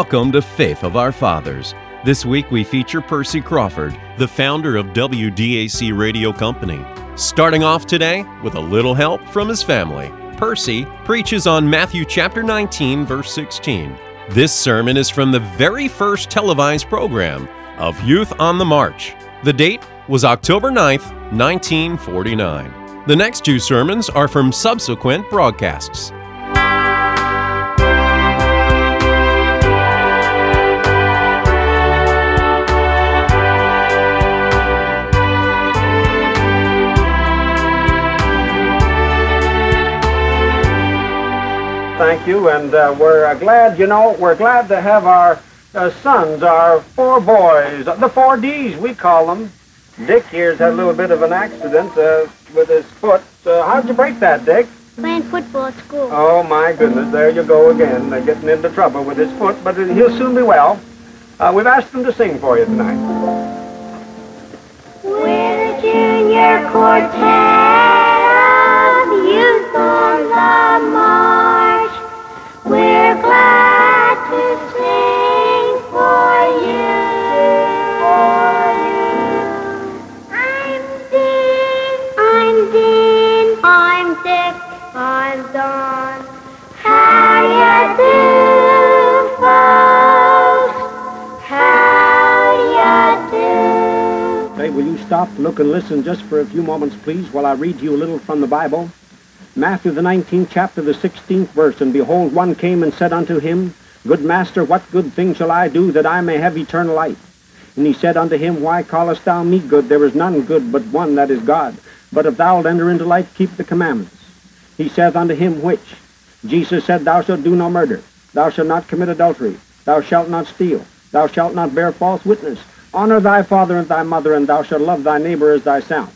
Welcome to Faith of Our Fathers. This week we feature Percy Crawford, the founder of WDAC Radio Company. Starting off today with a little help from his family. Percy preaches on Matthew chapter 19 verse 16. This sermon is from the very first televised program of Youth on the March. The date was October 9th, 1949. The next two sermons are from subsequent broadcasts. Thank you, and uh, we're uh, glad, you know, we're glad to have our uh, sons, our four boys, the four Ds, we call them. Dick here's had a little bit of an accident uh, with his foot. Uh, how'd you break that, Dick? Playing football at school. Oh, my goodness, there you go again, uh, getting into trouble with his foot, but he'll soon be well. Uh, we've asked him to sing for you tonight. We're the junior quartet stop, look, and listen just for a few moments, please, while I read you a little from the Bible? Matthew, the 19th chapter, the 16th verse. And behold, one came and said unto him, Good master, what good thing shall I do that I may have eternal life? And he said unto him, Why callest thou me good? There is none good but one, that is God. But if thou wilt enter into life, keep the commandments. He saith unto him, Which? Jesus said, Thou shalt do no murder. Thou shalt not commit adultery. Thou shalt not steal. Thou shalt not bear false witness. Honor thy father and thy mother, and thou shalt love thy neighbor as thyself.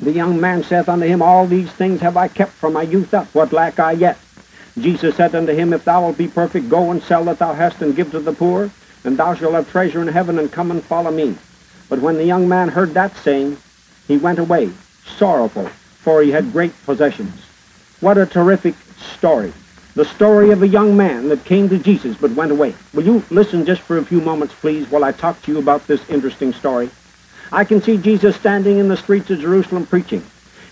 The young man saith unto him, All these things have I kept from my youth up. What lack I yet? Jesus said unto him, If thou wilt be perfect, go and sell that thou hast, and give to the poor, and thou shalt have treasure in heaven, and come and follow me. But when the young man heard that saying, he went away, sorrowful, for he had great possessions. What a terrific story. The story of a young man that came to Jesus but went away. Will you listen just for a few moments, please, while I talk to you about this interesting story? I can see Jesus standing in the streets of Jerusalem preaching.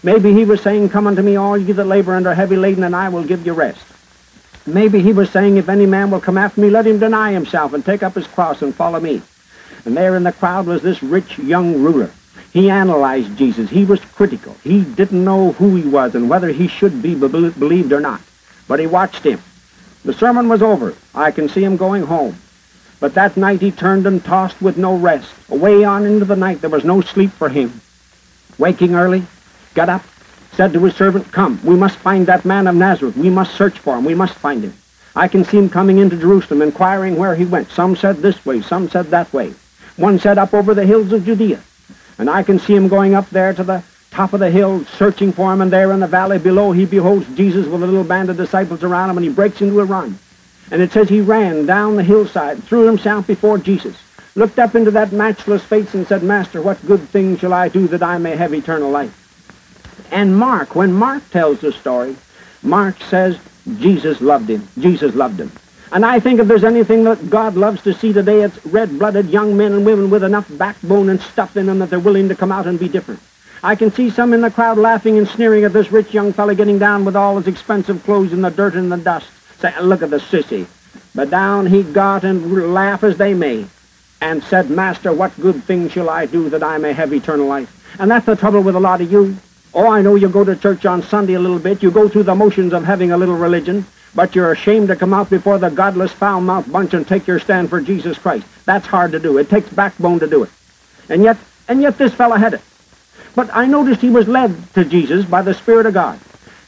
Maybe he was saying, Come unto me, all ye that labor and are heavy laden, and I will give you rest. Maybe he was saying, If any man will come after me, let him deny himself and take up his cross and follow me. And there in the crowd was this rich young ruler. He analyzed Jesus. He was critical. He didn't know who he was and whether he should be- believed or not. But he watched him. The sermon was over. I can see him going home. But that night he turned and tossed with no rest. Away on into the night there was no sleep for him. Waking early, got up, said to his servant, Come, we must find that man of Nazareth. We must search for him. We must find him. I can see him coming into Jerusalem, inquiring where he went. Some said this way, some said that way. One said up over the hills of Judea. And I can see him going up there to the top of the hill, searching for him, and there in the valley below he beholds Jesus with a little band of disciples around him, and he breaks into a run. And it says he ran down the hillside, threw himself before Jesus, looked up into that matchless face and said, Master, what good thing shall I do that I may have eternal life? And Mark, when Mark tells the story, Mark says Jesus loved him. Jesus loved him. And I think if there's anything that God loves to see today, it's red-blooded young men and women with enough backbone and stuff in them that they're willing to come out and be different. I can see some in the crowd laughing and sneering at this rich young fellow getting down with all his expensive clothes in the dirt and the dust, saying, look at the sissy. But down he got and laugh as they may, and said, Master, what good thing shall I do that I may have eternal life? And that's the trouble with a lot of you. Oh, I know you go to church on Sunday a little bit. You go through the motions of having a little religion, but you're ashamed to come out before the godless, foul-mouthed bunch and take your stand for Jesus Christ. That's hard to do. It takes backbone to do it. And yet, and yet this fellow had it. But I noticed he was led to Jesus by the Spirit of God.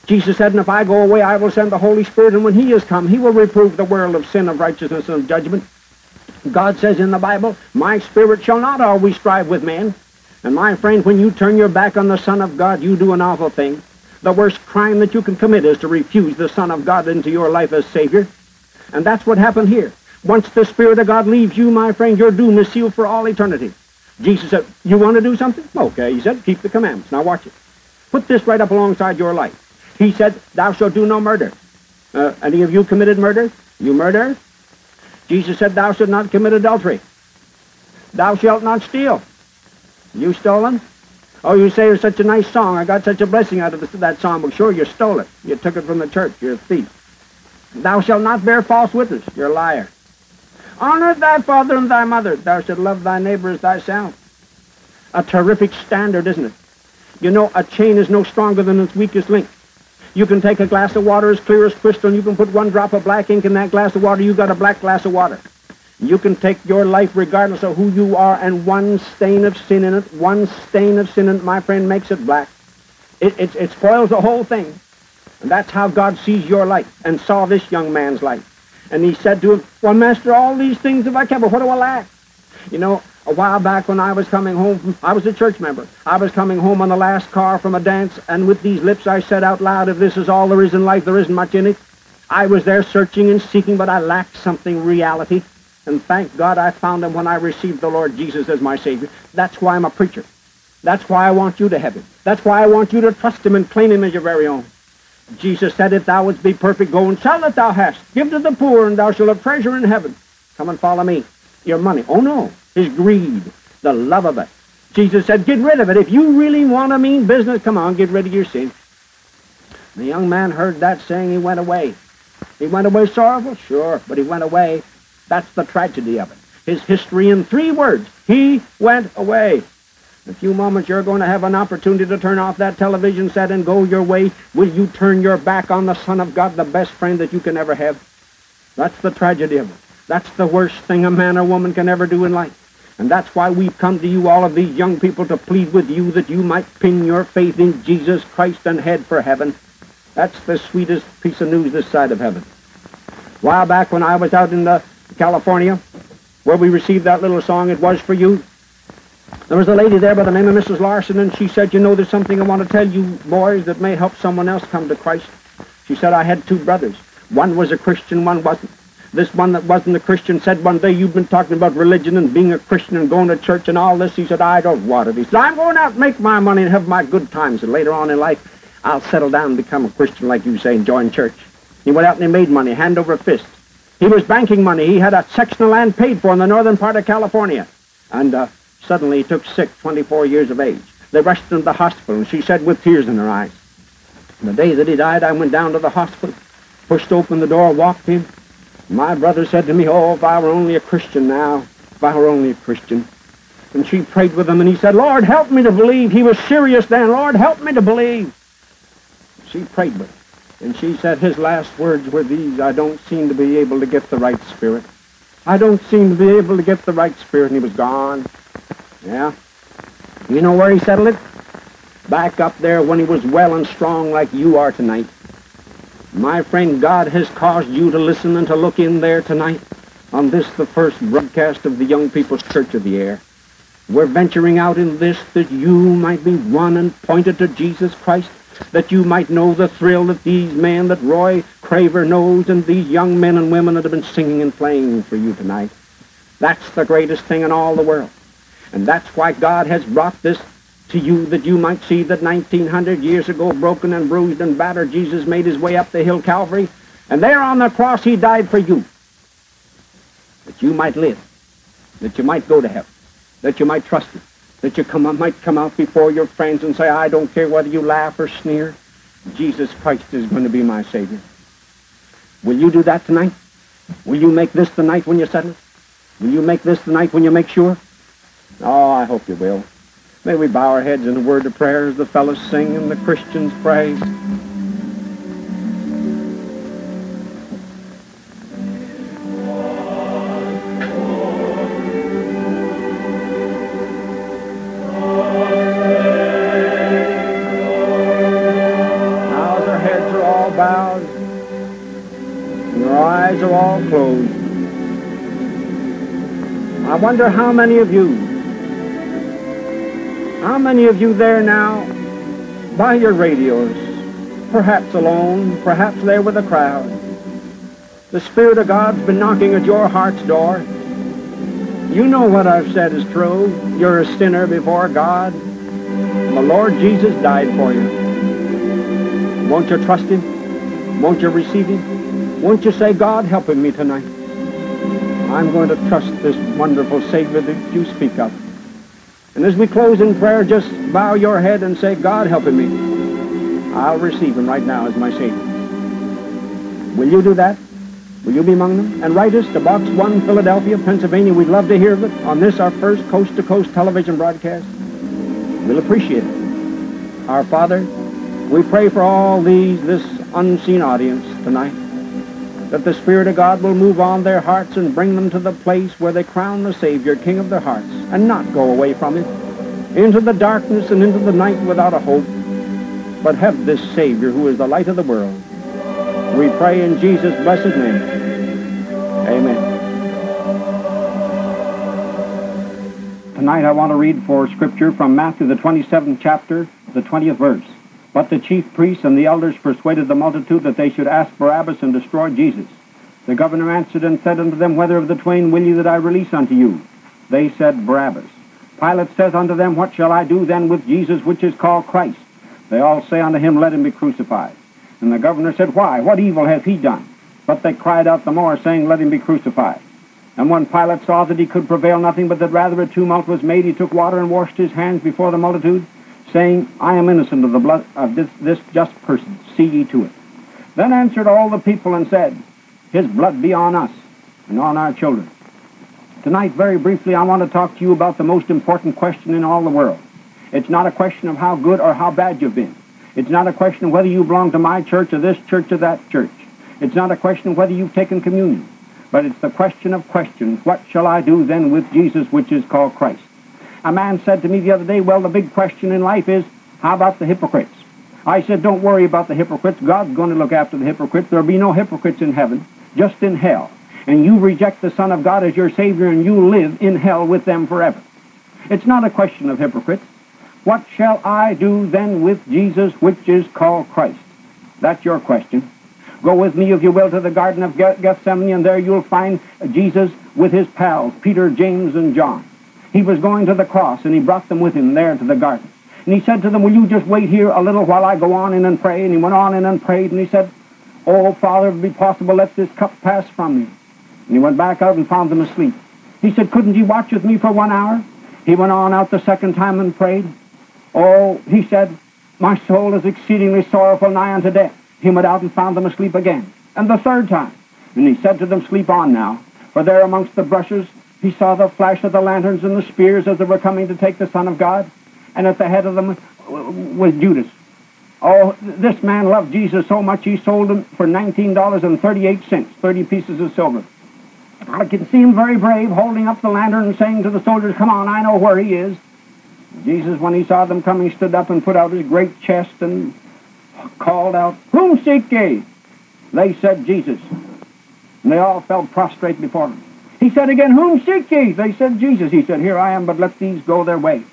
Jesus said, and if I go away, I will send the Holy Spirit, and when he is come, he will reprove the world of sin, of righteousness, and of judgment. God says in the Bible, my spirit shall not always strive with man. And my friend, when you turn your back on the Son of God, you do an awful thing. The worst crime that you can commit is to refuse the Son of God into your life as Savior. And that's what happened here. Once the Spirit of God leaves you, my friend, your doom is sealed for all eternity. Jesus said, you want to do something? Okay, he said, keep the commandments. Now watch it. Put this right up alongside your life. He said, thou shalt do no murder. Uh, any of you committed murder? You murder? Jesus said, Thou shalt not commit adultery. Thou shalt not steal. You stolen? Oh, you say it's such a nice song. I got such a blessing out of that song. Well, sure, you stole it. You took it from the church. You're a thief. Thou shalt not bear false witness. You're a liar. Honor thy father and thy mother. Thou shalt love thy neighbor as thyself. A terrific standard, isn't it? You know, a chain is no stronger than its weakest link. You can take a glass of water as clear as crystal, and you can put one drop of black ink in that glass of water. you've got a black glass of water. You can take your life regardless of who you are, and one stain of sin in it, one stain of sin in it, my friend, makes it black. It, it, it spoils the whole thing. And that's how God sees your life and saw this young man's life. And he said to him, Well, Master, all these things have I kept, but what do I lack? You know, a while back when I was coming home from, I was a church member. I was coming home on the last car from a dance, and with these lips I said out loud, if this is all there is in life, there isn't much in it. I was there searching and seeking, but I lacked something reality. And thank God I found him when I received the Lord Jesus as my Savior. That's why I'm a preacher. That's why I want you to have him. That's why I want you to trust him and claim him as your very own. Jesus said, If thou wouldst be perfect, go and sell that thou hast. Give to the poor, and thou shalt have treasure in heaven. Come and follow me. Your money. Oh, no. His greed. The love of it. Jesus said, Get rid of it. If you really want to mean business, come on, get rid of your sin. The young man heard that saying. He went away. He went away sorrowful? Sure, but he went away. That's the tragedy of it. His history in three words. He went away. In a few moments, you're going to have an opportunity to turn off that television set and go your way. Will you turn your back on the Son of God, the best friend that you can ever have? That's the tragedy of it. That's the worst thing a man or woman can ever do in life. And that's why we've come to you, all of these young people, to plead with you that you might pin your faith in Jesus Christ and head for heaven. That's the sweetest piece of news this side of heaven. A while back when I was out in California, where we received that little song, It Was For You, there was a lady there by the name of Mrs. Larson, and she said, you know, there's something I want to tell you boys that may help someone else come to Christ. She said, I had two brothers. One was a Christian, one wasn't. This one that wasn't a Christian said one day, you've been talking about religion and being a Christian and going to church and all this. He said, I don't want it. He said, I'm going out and make my money and have my good times. And later on in life, I'll settle down and become a Christian like you say and join church. He went out and he made money, hand over fist. He was banking money. He had a section of land paid for in the northern part of California. And uh, suddenly he took sick, 24 years of age. They rushed him to the hospital, and she said with tears in her eyes, the day that he died, I went down to the hospital, pushed open the door, walked in. My brother said to me, oh, if I were only a Christian now, if I were only a Christian. And she prayed with him, and he said, Lord, help me to believe. He was serious then. Lord, help me to believe. She prayed with him. And she said his last words were these, I don't seem to be able to get the right spirit. I don't seem to be able to get the right spirit. And he was gone. Yeah. You know where he settled it? Back up there when he was well and strong like you are tonight. My friend, God has caused you to listen and to look in there tonight on this, the first broadcast of the Young People's Church of the Air. We're venturing out in this that you might be won and pointed to Jesus Christ that you might know the thrill that these men, that Roy Craver knows, and these young men and women that have been singing and playing for you tonight. That's the greatest thing in all the world. And that's why God has brought this to you, that you might see that 1900 years ago, broken and bruised and battered, Jesus made his way up the hill Calvary, and there on the cross he died for you, that you might live, that you might go to heaven, that you might trust him that you come, might come out before your friends and say, I don't care whether you laugh or sneer. Jesus Christ is going to be my Savior. Will you do that tonight? Will you make this the night when you settle? Will you make this the night when you make sure? Oh, I hope you will. May we bow our heads in a word of prayer as the fellows sing and the Christians pray. Now their heads are all bowed and their eyes are all closed. I wonder how many of you, how many of you there now by your radios, perhaps alone, perhaps there with a crowd. The Spirit of God's been knocking at your heart's door. You know what I've said is true. You're a sinner before God. The Lord Jesus died for you. Won't you trust Him? Won't you receive Him? Won't you say, God, helping me tonight? I'm going to trust this wonderful Savior that you speak of. And as we close in prayer, just bow your head and say, God helping me. I'll receive him right now as my Savior. Will you do that? Will you be among them? And write us to Box 1, Philadelphia, Pennsylvania. We'd love to hear of it on this, our first coast-to-coast television broadcast. We'll appreciate it. Our Father, we pray for all these, this unseen audience tonight, that the Spirit of God will move on their hearts and bring them to the place where they crown the Savior, King of their hearts, and not go away from it, into the darkness and into the night without a hope, but have this Savior who is the light of the world. We pray in Jesus' blessed name. Amen. Tonight I want to read for Scripture from Matthew, the 27th chapter, the 20th verse. But the chief priests and the elders persuaded the multitude that they should ask Barabbas and destroy Jesus. The governor answered and said unto them, Whether of the twain will ye that I release unto you? They said, Barabbas. Pilate saith unto them, What shall I do then with Jesus, which is called Christ? They all say unto him, Let him be crucified. And the governor said, Why? What evil hath he done? But they cried out the more, saying, Let him be crucified. And when Pilate saw that he could prevail nothing, but that rather a tumult was made, he took water and washed his hands before the multitude, saying, I am innocent of the blood of this, this just person. See ye to it. Then answered all the people and said, His blood be on us and on our children. Tonight, very briefly, I want to talk to you about the most important question in all the world. It's not a question of how good or how bad you've been. It's not a question of whether you belong to my church or this church or that church. It's not a question of whether you've taken communion. But it's the question of questions. What shall I do then with Jesus, which is called Christ? A man said to me the other day, well, the big question in life is, how about the hypocrites? I said, don't worry about the hypocrites. God's going to look after the hypocrites. There'll be no hypocrites in heaven, just in hell. And you reject the Son of God as your Savior, and you live in hell with them forever. It's not a question of hypocrites. What shall I do then with Jesus, which is called Christ? That's your question. Go with me, if you will, to the Garden of Gethsemane, and there you'll find Jesus with his pals, Peter, James, and John. He was going to the cross, and he brought them with him there to the garden. And he said to them, Will you just wait here a little while I go on in and pray? And he went on in and prayed, and he said, Oh, Father, if it be possible, let this cup pass from me. And he went back out and found them asleep. He said, Couldn't you watch with me for one hour? He went on out the second time and prayed. Oh, he said, My soul is exceedingly sorrowful nigh unto death. He went out and found them asleep again. And the third time. And he said to them, Sleep on now. For there amongst the brushes he saw the flash of the lanterns and the spears as they were coming to take the Son of God. And at the head of them was Judas. Oh, this man loved Jesus so much he sold him for $19.38, 30 pieces of silver. I can see him very brave, holding up the lantern and saying to the soldiers, Come on, I know where he is. Jesus, when he saw them coming, stood up and put out his great chest and called out, Whom seek ye? They said, Jesus. And they all fell prostrate before him. He said again, Whom seek ye? They said, Jesus. He said, Here I am, but let these go their way.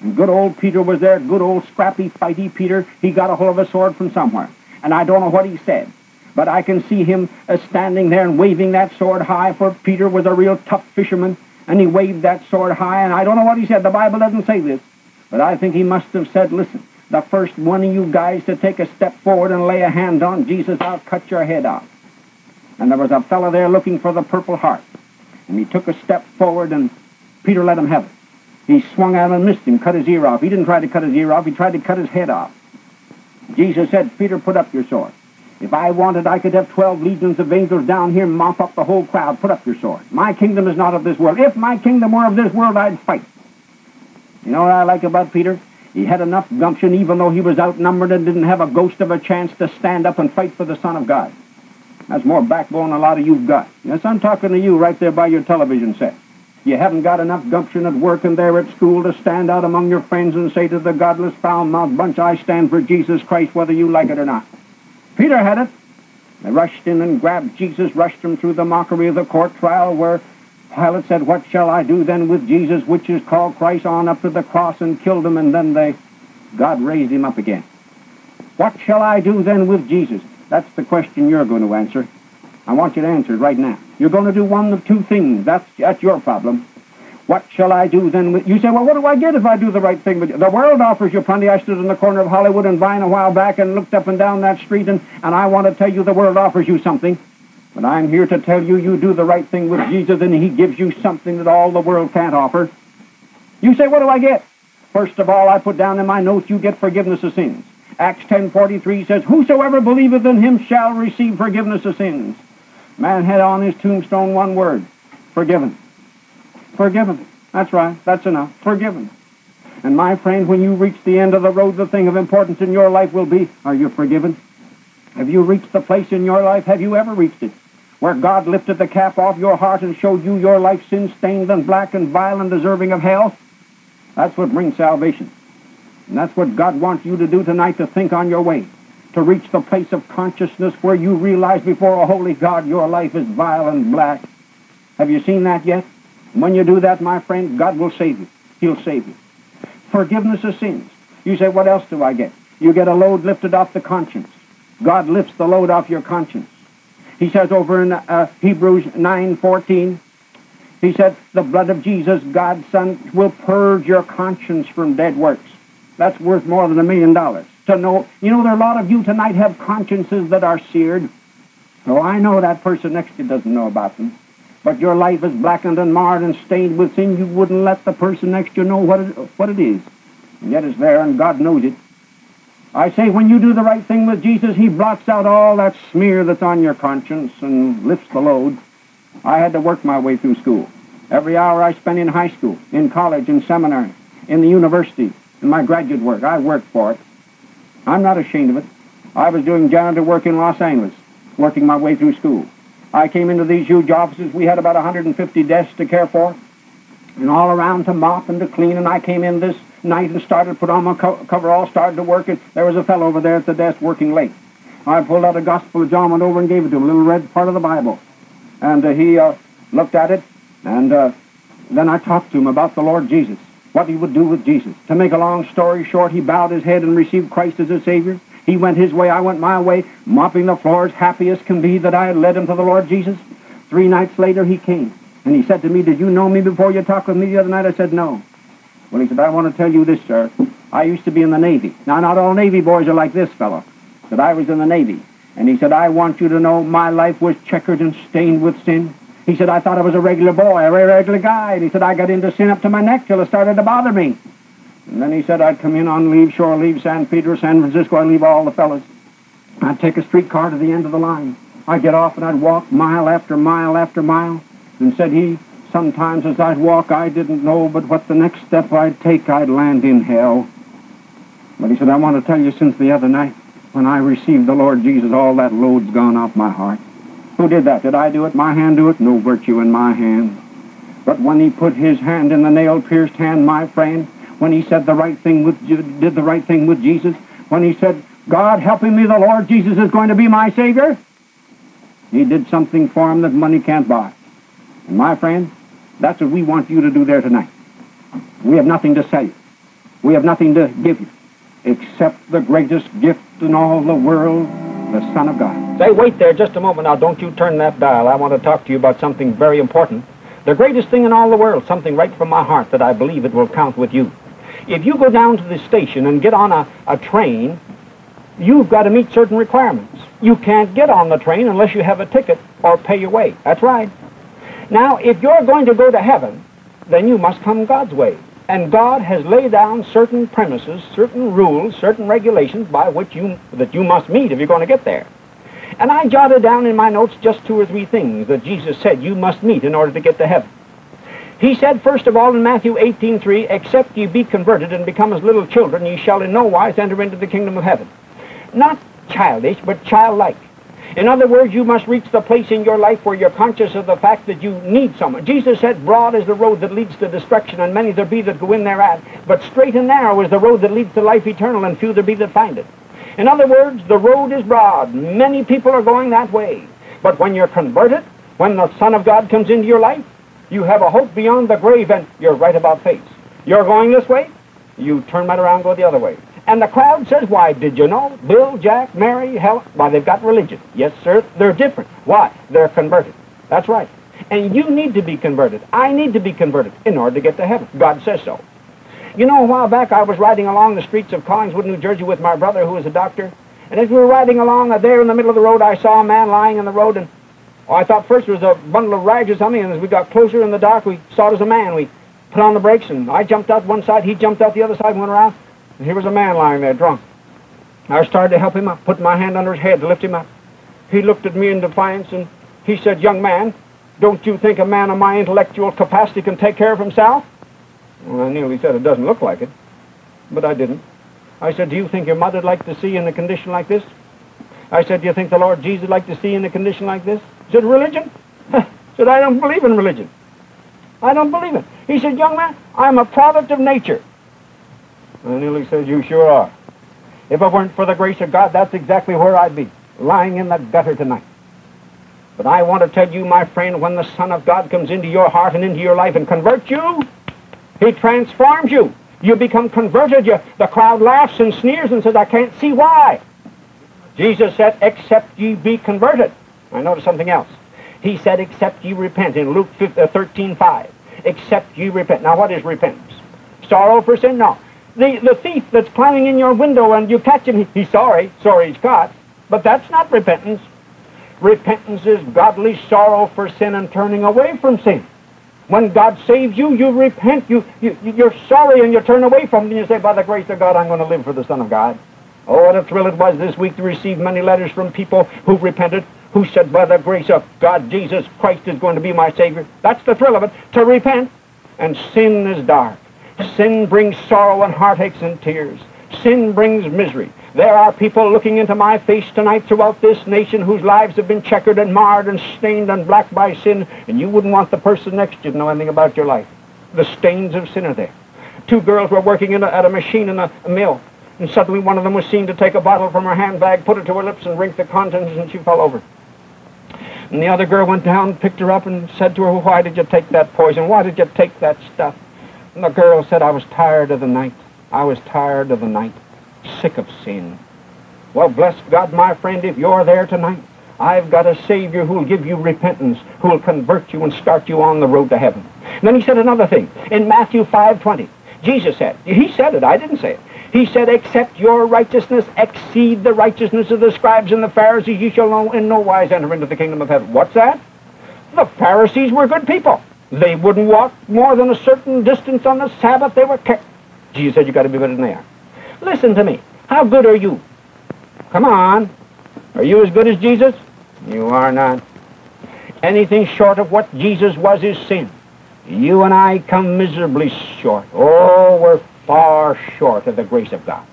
And good old Peter was there, good old scrappy, fighty Peter. He got a hold of a sword from somewhere. And I don't know what he said. But I can see him uh, standing there and waving that sword high, for Peter was a real tough fisherman and he waved that sword high, and I don't know what he said. The Bible doesn't say this, but I think he must have said, listen, the first one of you guys to take a step forward and lay a hand on Jesus, I'll cut your head off. And there was a fellow there looking for the purple heart. And he took a step forward, and Peter let him have it. He swung out and missed him, cut his ear off. He didn't try to cut his ear off, he tried to cut his head off. Jesus said, Peter, put up your sword. If I wanted, I could have 12 legions of angels down here mop up the whole crowd. Put up your sword. My kingdom is not of this world. If my kingdom were of this world, I'd fight. You know what I like about Peter? He had enough gumption, even though he was outnumbered and didn't have a ghost of a chance to stand up and fight for the Son of God. That's more backbone than a lot of you've got. Yes, I'm talking to you right there by your television set. You haven't got enough gumption at work and there at school to stand out among your friends and say to the godless, foul-mouthed bunch, I stand for Jesus Christ, whether you like it or not. Peter had it. They rushed in and grabbed Jesus, rushed him through the mockery of the court trial where Pilate said, What shall I do then with Jesus, which is called Christ, on up to the cross and killed him, and then they, God raised him up again. What shall I do then with Jesus? That's the question you're going to answer. I want you to answer it right now. You're going to do one of two things. That's, that's your problem. What shall I do then? With, you say, well, what do I get if I do the right thing? The world offers you plenty. I stood in the corner of Hollywood and Vine a while back and looked up and down that street, and, and I want to tell you the world offers you something. But I'm here to tell you, you do the right thing with Jesus and he gives you something that all the world can't offer. You say, what do I get? First of all, I put down in my notes, you get forgiveness of sins. Acts 10.43 says, Whosoever believeth in him shall receive forgiveness of sins. Man had on his tombstone one word, forgiven. Forgiven. That's right. That's enough. Forgiven. And my friend, when you reach the end of the road, the thing of importance in your life will be, are you forgiven? Have you reached the place in your life? Have you ever reached it? Where God lifted the cap off your heart and showed you your life sin-stained and black and vile and deserving of hell? That's what brings salvation. And that's what God wants you to do tonight, to think on your way, to reach the place of consciousness where you realize before a holy God your life is vile and black. Have you seen that yet? When you do that, my friend, God will save you. He'll save you. Forgiveness of sins. You say, what else do I get? You get a load lifted off the conscience. God lifts the load off your conscience. He says over in uh, Hebrews 9.14, he said, the blood of Jesus, God's Son, will purge your conscience from dead works. That's worth more than a million dollars. To know, you know, there are a lot of you tonight have consciences that are seared. Oh, I know that person next to you doesn't know about them. But your life is blackened and marred and stained with sin. You wouldn't let the person next to you know what it, what it is. And yet it's there, and God knows it. I say when you do the right thing with Jesus, he blots out all that smear that's on your conscience and lifts the load. I had to work my way through school. Every hour I spent in high school, in college, in seminary, in the university, in my graduate work, I worked for it. I'm not ashamed of it. I was doing janitor work in Los Angeles, working my way through school. I came into these huge offices. We had about 150 desks to care for, and all around to mop and to clean. And I came in this night and started to put on my co- coverall, started to work And There was a fellow over there at the desk working late. I pulled out a Gospel of John, went over and gave it to him, a little red part of the Bible. And uh, he uh, looked at it, and uh, then I talked to him about the Lord Jesus, what he would do with Jesus. To make a long story short, he bowed his head and received Christ as his Savior. He went his way, I went my way, mopping the floors, happy as can be that I had led him to the Lord Jesus. Three nights later, he came, and he said to me, Did you know me before you talked with me the other night? I said, No. Well, he said, I want to tell you this, sir. I used to be in the Navy. Now, not all Navy boys are like this fellow, but I was in the Navy. And he said, I want you to know my life was checkered and stained with sin. He said, I thought I was a regular boy, a regular guy. And he said, I got into sin up to my neck till it started to bother me. And then he said, I'd come in on leave, shore leave, San Pedro, San Francisco. I'd leave all the fellas. I'd take a streetcar to the end of the line. I'd get off and I'd walk mile after mile after mile. And said he, sometimes as I'd walk, I didn't know but what the next step I'd take, I'd land in hell. But he said, I want to tell you since the other night, when I received the Lord Jesus, all that load's gone off my heart. Who did that? Did I do it? My hand do it? No virtue in my hand. But when he put his hand in the nail-pierced hand, my friend, when he said the right thing with, did the right thing with Jesus, when he said, God helping me, the Lord Jesus is going to be my Savior, he did something for him that money can't buy. And my friend, that's what we want you to do there tonight. We have nothing to sell you. We have nothing to give you except the greatest gift in all the world, the Son of God. Say, wait there just a moment now. Don't you turn that dial. I want to talk to you about something very important. The greatest thing in all the world, something right from my heart that I believe it will count with you. If you go down to the station and get on a, a train, you've got to meet certain requirements. You can't get on the train unless you have a ticket or pay your way. That's right. Now, if you're going to go to heaven, then you must come God's way. And God has laid down certain premises, certain rules, certain regulations by which you that you must meet if you're going to get there. And I jotted down in my notes just two or three things that Jesus said you must meet in order to get to heaven. He said, first of all, in Matthew 18.3, Except ye be converted and become as little children, ye shall in no wise enter into the kingdom of heaven. Not childish, but childlike. In other words, you must reach the place in your life where you're conscious of the fact that you need someone. Jesus said, Broad is the road that leads to destruction, and many there be that go in thereat. But straight and narrow is the road that leads to life eternal, and few there be that find it. In other words, the road is broad. Many people are going that way. But when you're converted, when the Son of God comes into your life, you have a hope beyond the grave, and you're right about face. You're going this way, you turn right around go the other way. And the crowd says, why, did you know? Bill, Jack, Mary, Helen, why, they've got religion. Yes, sir, they're different. Why? They're converted. That's right. And you need to be converted. I need to be converted in order to get to heaven. God says so. You know, a while back I was riding along the streets of Collingswood, New Jersey with my brother who was a doctor. And as we were riding along, uh, there in the middle of the road, I saw a man lying in the road, and Oh, I thought first it was a bundle of rags or something, and as we got closer in the dark, we saw it was a man. We put on the brakes, and I jumped out one side, he jumped out the other side, and went around, and here was a man lying there drunk. I started to help him up, put my hand under his head to lift him up. He looked at me in defiance, and he said, Young man, don't you think a man of my intellectual capacity can take care of himself? Well, I nearly said it doesn't look like it, but I didn't. I said, do you think your mother'd like to see you in a condition like this? I said, do you think the Lord Jesus would like to see you in a condition like this? He said, religion? Said, I don't believe in religion. I don't believe it. He said, young man, I'm a product of nature. I nearly said, you sure are. If it weren't for the grace of God, that's exactly where I'd be, lying in the gutter tonight. But I want to tell you, my friend, when the Son of God comes into your heart and into your life and converts you, he transforms you. You become converted. You, the crowd laughs and sneers and says, I can't see why. Jesus said, except ye be converted. I noticed something else. He said, except ye repent in Luke uh, 13, 5. Except ye repent. Now, what is repentance? Sorrow for sin? No. The, the thief that's climbing in your window and you catch him, he's sorry. Sorry he's caught. But that's not repentance. Repentance is godly sorrow for sin and turning away from sin. When God saves you, you repent. You, you, you're sorry and you turn away from it and you say, by the grace of God, I'm going to live for the Son of God. Oh, what a thrill it was this week to receive many letters from people who repented, who said, by the grace of God, Jesus Christ is going to be my Savior. That's the thrill of it, to repent. And sin is dark. Sin brings sorrow and heartaches and tears. Sin brings misery. There are people looking into my face tonight throughout this nation whose lives have been checkered and marred and stained and black by sin, and you wouldn't want the person next to you to know anything about your life. The stains of sin are there. Two girls were working a, at a machine in a, a mill, and suddenly one of them was seen to take a bottle from her handbag, put it to her lips, and drink the contents, and she fell over. And the other girl went down, picked her up, and said to her, Why did you take that poison? Why did you take that stuff? And the girl said, I was tired of the night. I was tired of the night sick of sin. Well, bless God, my friend, if you're there tonight, I've got a Savior who'll give you repentance, who'll convert you and start you on the road to heaven. And then he said another thing. In Matthew 5.20, Jesus said, he said it, I didn't say it. He said, except your righteousness exceed the righteousness of the scribes and the Pharisees, you shall in no wise enter into the kingdom of heaven. What's that? The Pharisees were good people. They wouldn't walk more than a certain distance on the Sabbath. They were. Jesus said, you got to be better than are. Listen to me. How good are you? Come on. Are you as good as Jesus? You are not. Anything short of what Jesus was is sin. You and I come miserably short. Oh, we're far short of the grace of God.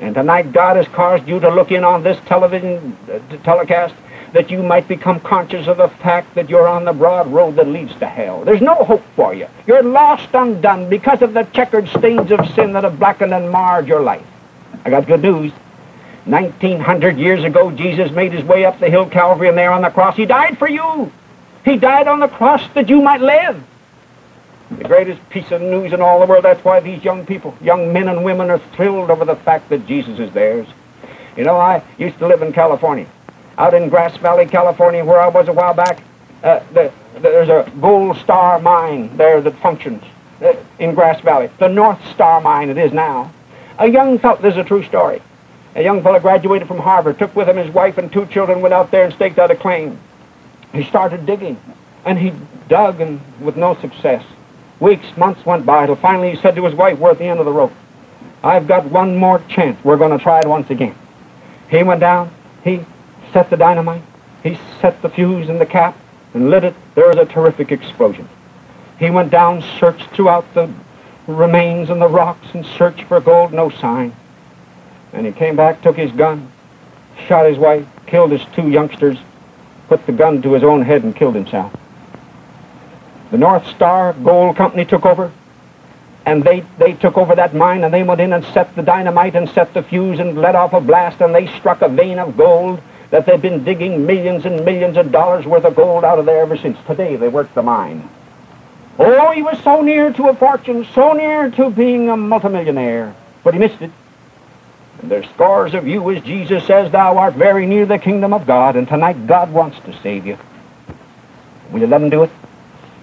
And tonight God has caused you to look in on this television uh, telecast that you might become conscious of the fact that you're on the broad road that leads to hell. There's no hope for you. You're lost undone because of the checkered stains of sin that have blackened and marred your life. I got good news. 1900 years ago, Jesus made his way up the hill Calvary, and there on the cross, he died for you. He died on the cross that you might live. The greatest piece of news in all the world. That's why these young people, young men and women, are thrilled over the fact that Jesus is theirs. You know, I used to live in California out in Grass Valley, California, where I was a while back, uh, the, the, there's a gold star mine there that functions uh, in Grass Valley. The North Star mine it is now. A young fellow, this is a true story. A young fellow graduated from Harvard, took with him his wife and two children, went out there and staked out a claim. He started digging, and he dug and with no success. Weeks, months went by, till finally he said to his wife, we're at the end of the rope. I've got one more chance. We're going to try it once again. He went down. He set the dynamite. He set the fuse in the cap and lit it. There was a terrific explosion. He went down, searched throughout the remains and the rocks and searched for gold, no sign. And he came back, took his gun, shot his wife, killed his two youngsters, put the gun to his own head and killed himself. The North Star Gold Company took over, and they, they took over that mine, and they went in and set the dynamite and set the fuse and let off a blast, and they struck a vein of gold that they've been digging millions and millions of dollars worth of gold out of there ever since. Today they work the mine. Oh, he was so near to a fortune, so near to being a multimillionaire, but he missed it. And there's scores of you, as Jesus says, thou art very near the kingdom of God, and tonight God wants to save you. Will you let him do it?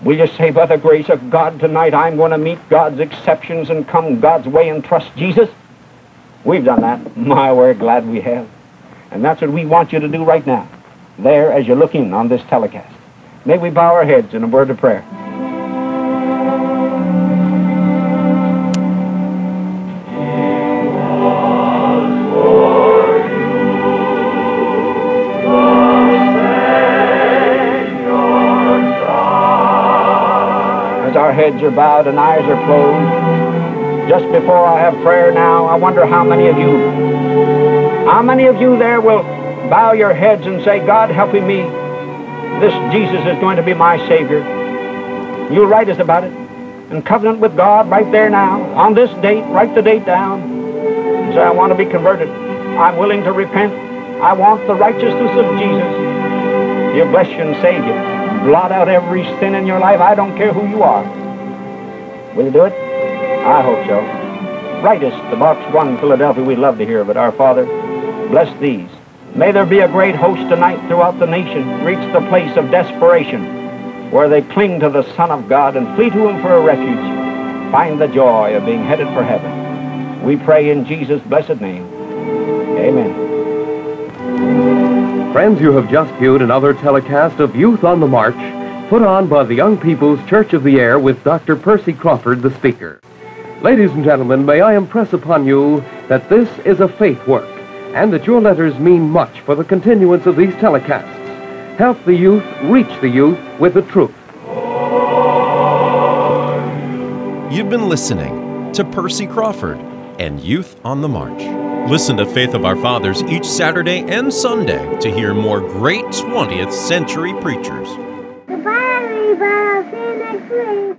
Will you say, by the grace of God tonight, I'm going to meet God's exceptions and come God's way and trust Jesus? We've done that. My, we're glad we have. And that's what we want you to do right now. there as you look in on this telecast. May we bow our heads in a word of prayer. As our heads are bowed and eyes are closed, just before I have prayer now, I wonder how many of you, how many of you there will bow your heads and say, God helping me, this Jesus is going to be my Savior. You'll write us about it and covenant with God right there now, on this date, write the date down, and say, I want to be converted. I'm willing to repent. I want the righteousness of Jesus. He'll bless you and save you. Blot out every sin in your life. I don't care who you are. Will you do it? I hope so. Write us the Box 1, Philadelphia. We'd love to hear of it. Our Father, bless these. May there be a great host tonight throughout the nation reach the place of desperation where they cling to the Son of God and flee to Him for a refuge. Find the joy of being headed for heaven. We pray in Jesus' blessed name. Amen. Friends, you have just viewed another telecast of Youth on the March, put on by the Young People's Church of the Air with Dr. Percy Crawford, the speaker. Ladies and gentlemen, may I impress upon you that this is a faith work, and that your letters mean much for the continuance of these telecasts. Help the youth reach the youth with the truth. You've been listening to Percy Crawford and Youth on the March. Listen to Faith of Our Fathers each Saturday and Sunday to hear more great 20th century preachers. Goodbye, everybody. I'll see you next week.